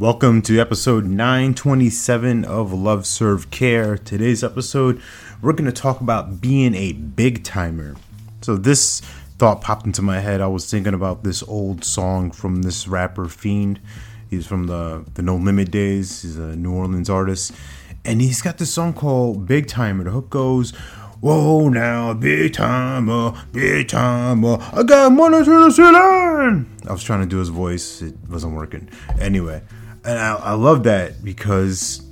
Welcome to episode 927 of Love Serve Care. Today's episode, we're going to talk about being a big timer. So, this thought popped into my head. I was thinking about this old song from this rapper Fiend. He's from the, the No Limit days, he's a New Orleans artist. And he's got this song called Big Timer. The hook goes, Whoa now, big timer, big timer. I got money to the ceiling. I was trying to do his voice, it wasn't working. Anyway, and I, I love that because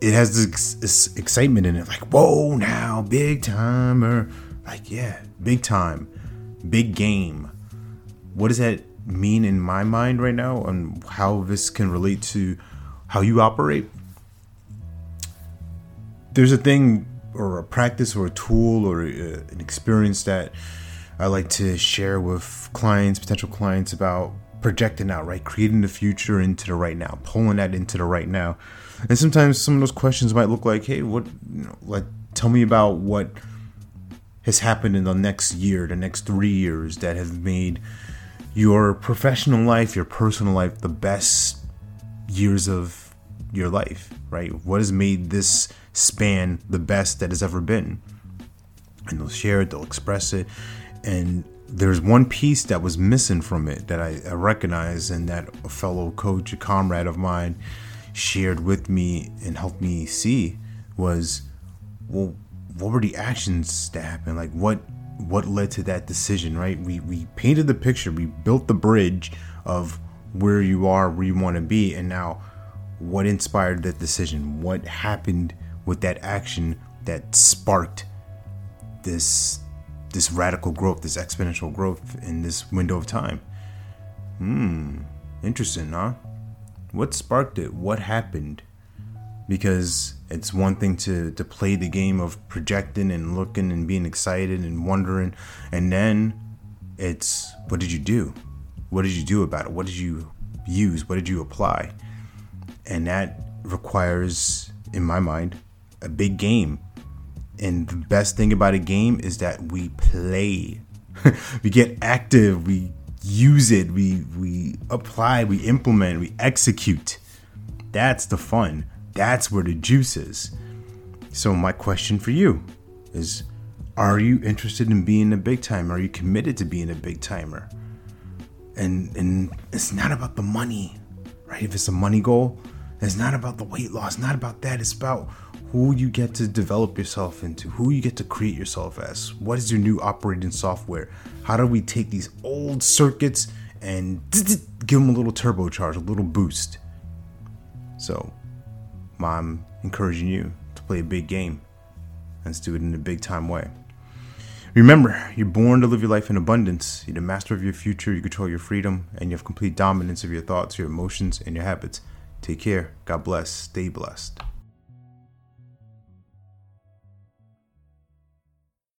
it has this, this excitement in it. Like, whoa now, big timer. Like, yeah, big time, big game. What does that mean in my mind right now, and how this can relate to how you operate? There's a thing or a practice or a tool or a, an experience that I like to share with clients, potential clients about projecting out, right? Creating the future into the right now, pulling that into the right now. And sometimes some of those questions might look like, hey, what, you know, like, tell me about what has happened in the next year, the next three years that have made your professional life, your personal life, the best years of your life, right? What has made this span the best that has ever been? And they'll share it, they'll express it. And there's one piece that was missing from it that I, I recognize and that a fellow coach, a comrade of mine, shared with me and helped me see was well what were the actions that happened like what what led to that decision right? We we painted the picture. We built the bridge of where you are where you want to be and now what inspired that decision? What happened with that action that sparked this this radical growth, this exponential growth in this window of time. Hmm, interesting, huh? What sparked it? What happened? Because it's one thing to, to play the game of projecting and looking and being excited and wondering, and then it's what did you do? What did you do about it? What did you use? What did you apply? And that requires, in my mind, a big game and the best thing about a game is that we play. we get active, we use it, we we apply, we implement, we execute. That's the fun. That's where the juice is. So my question for you is are you interested in being a big timer? Are you committed to being a big timer? And and it's not about the money, right? If it's a money goal, it's not about the weight loss, not about that. It's about who you get to develop yourself into, who you get to create yourself as. What is your new operating software? How do we take these old circuits and give them a little turbocharge, a little boost? So, I'm encouraging you to play a big game. Let's do it in a big time way. Remember, you're born to live your life in abundance. You're the master of your future, you control your freedom, and you have complete dominance of your thoughts, your emotions, and your habits. Take care. God bless. Stay blessed.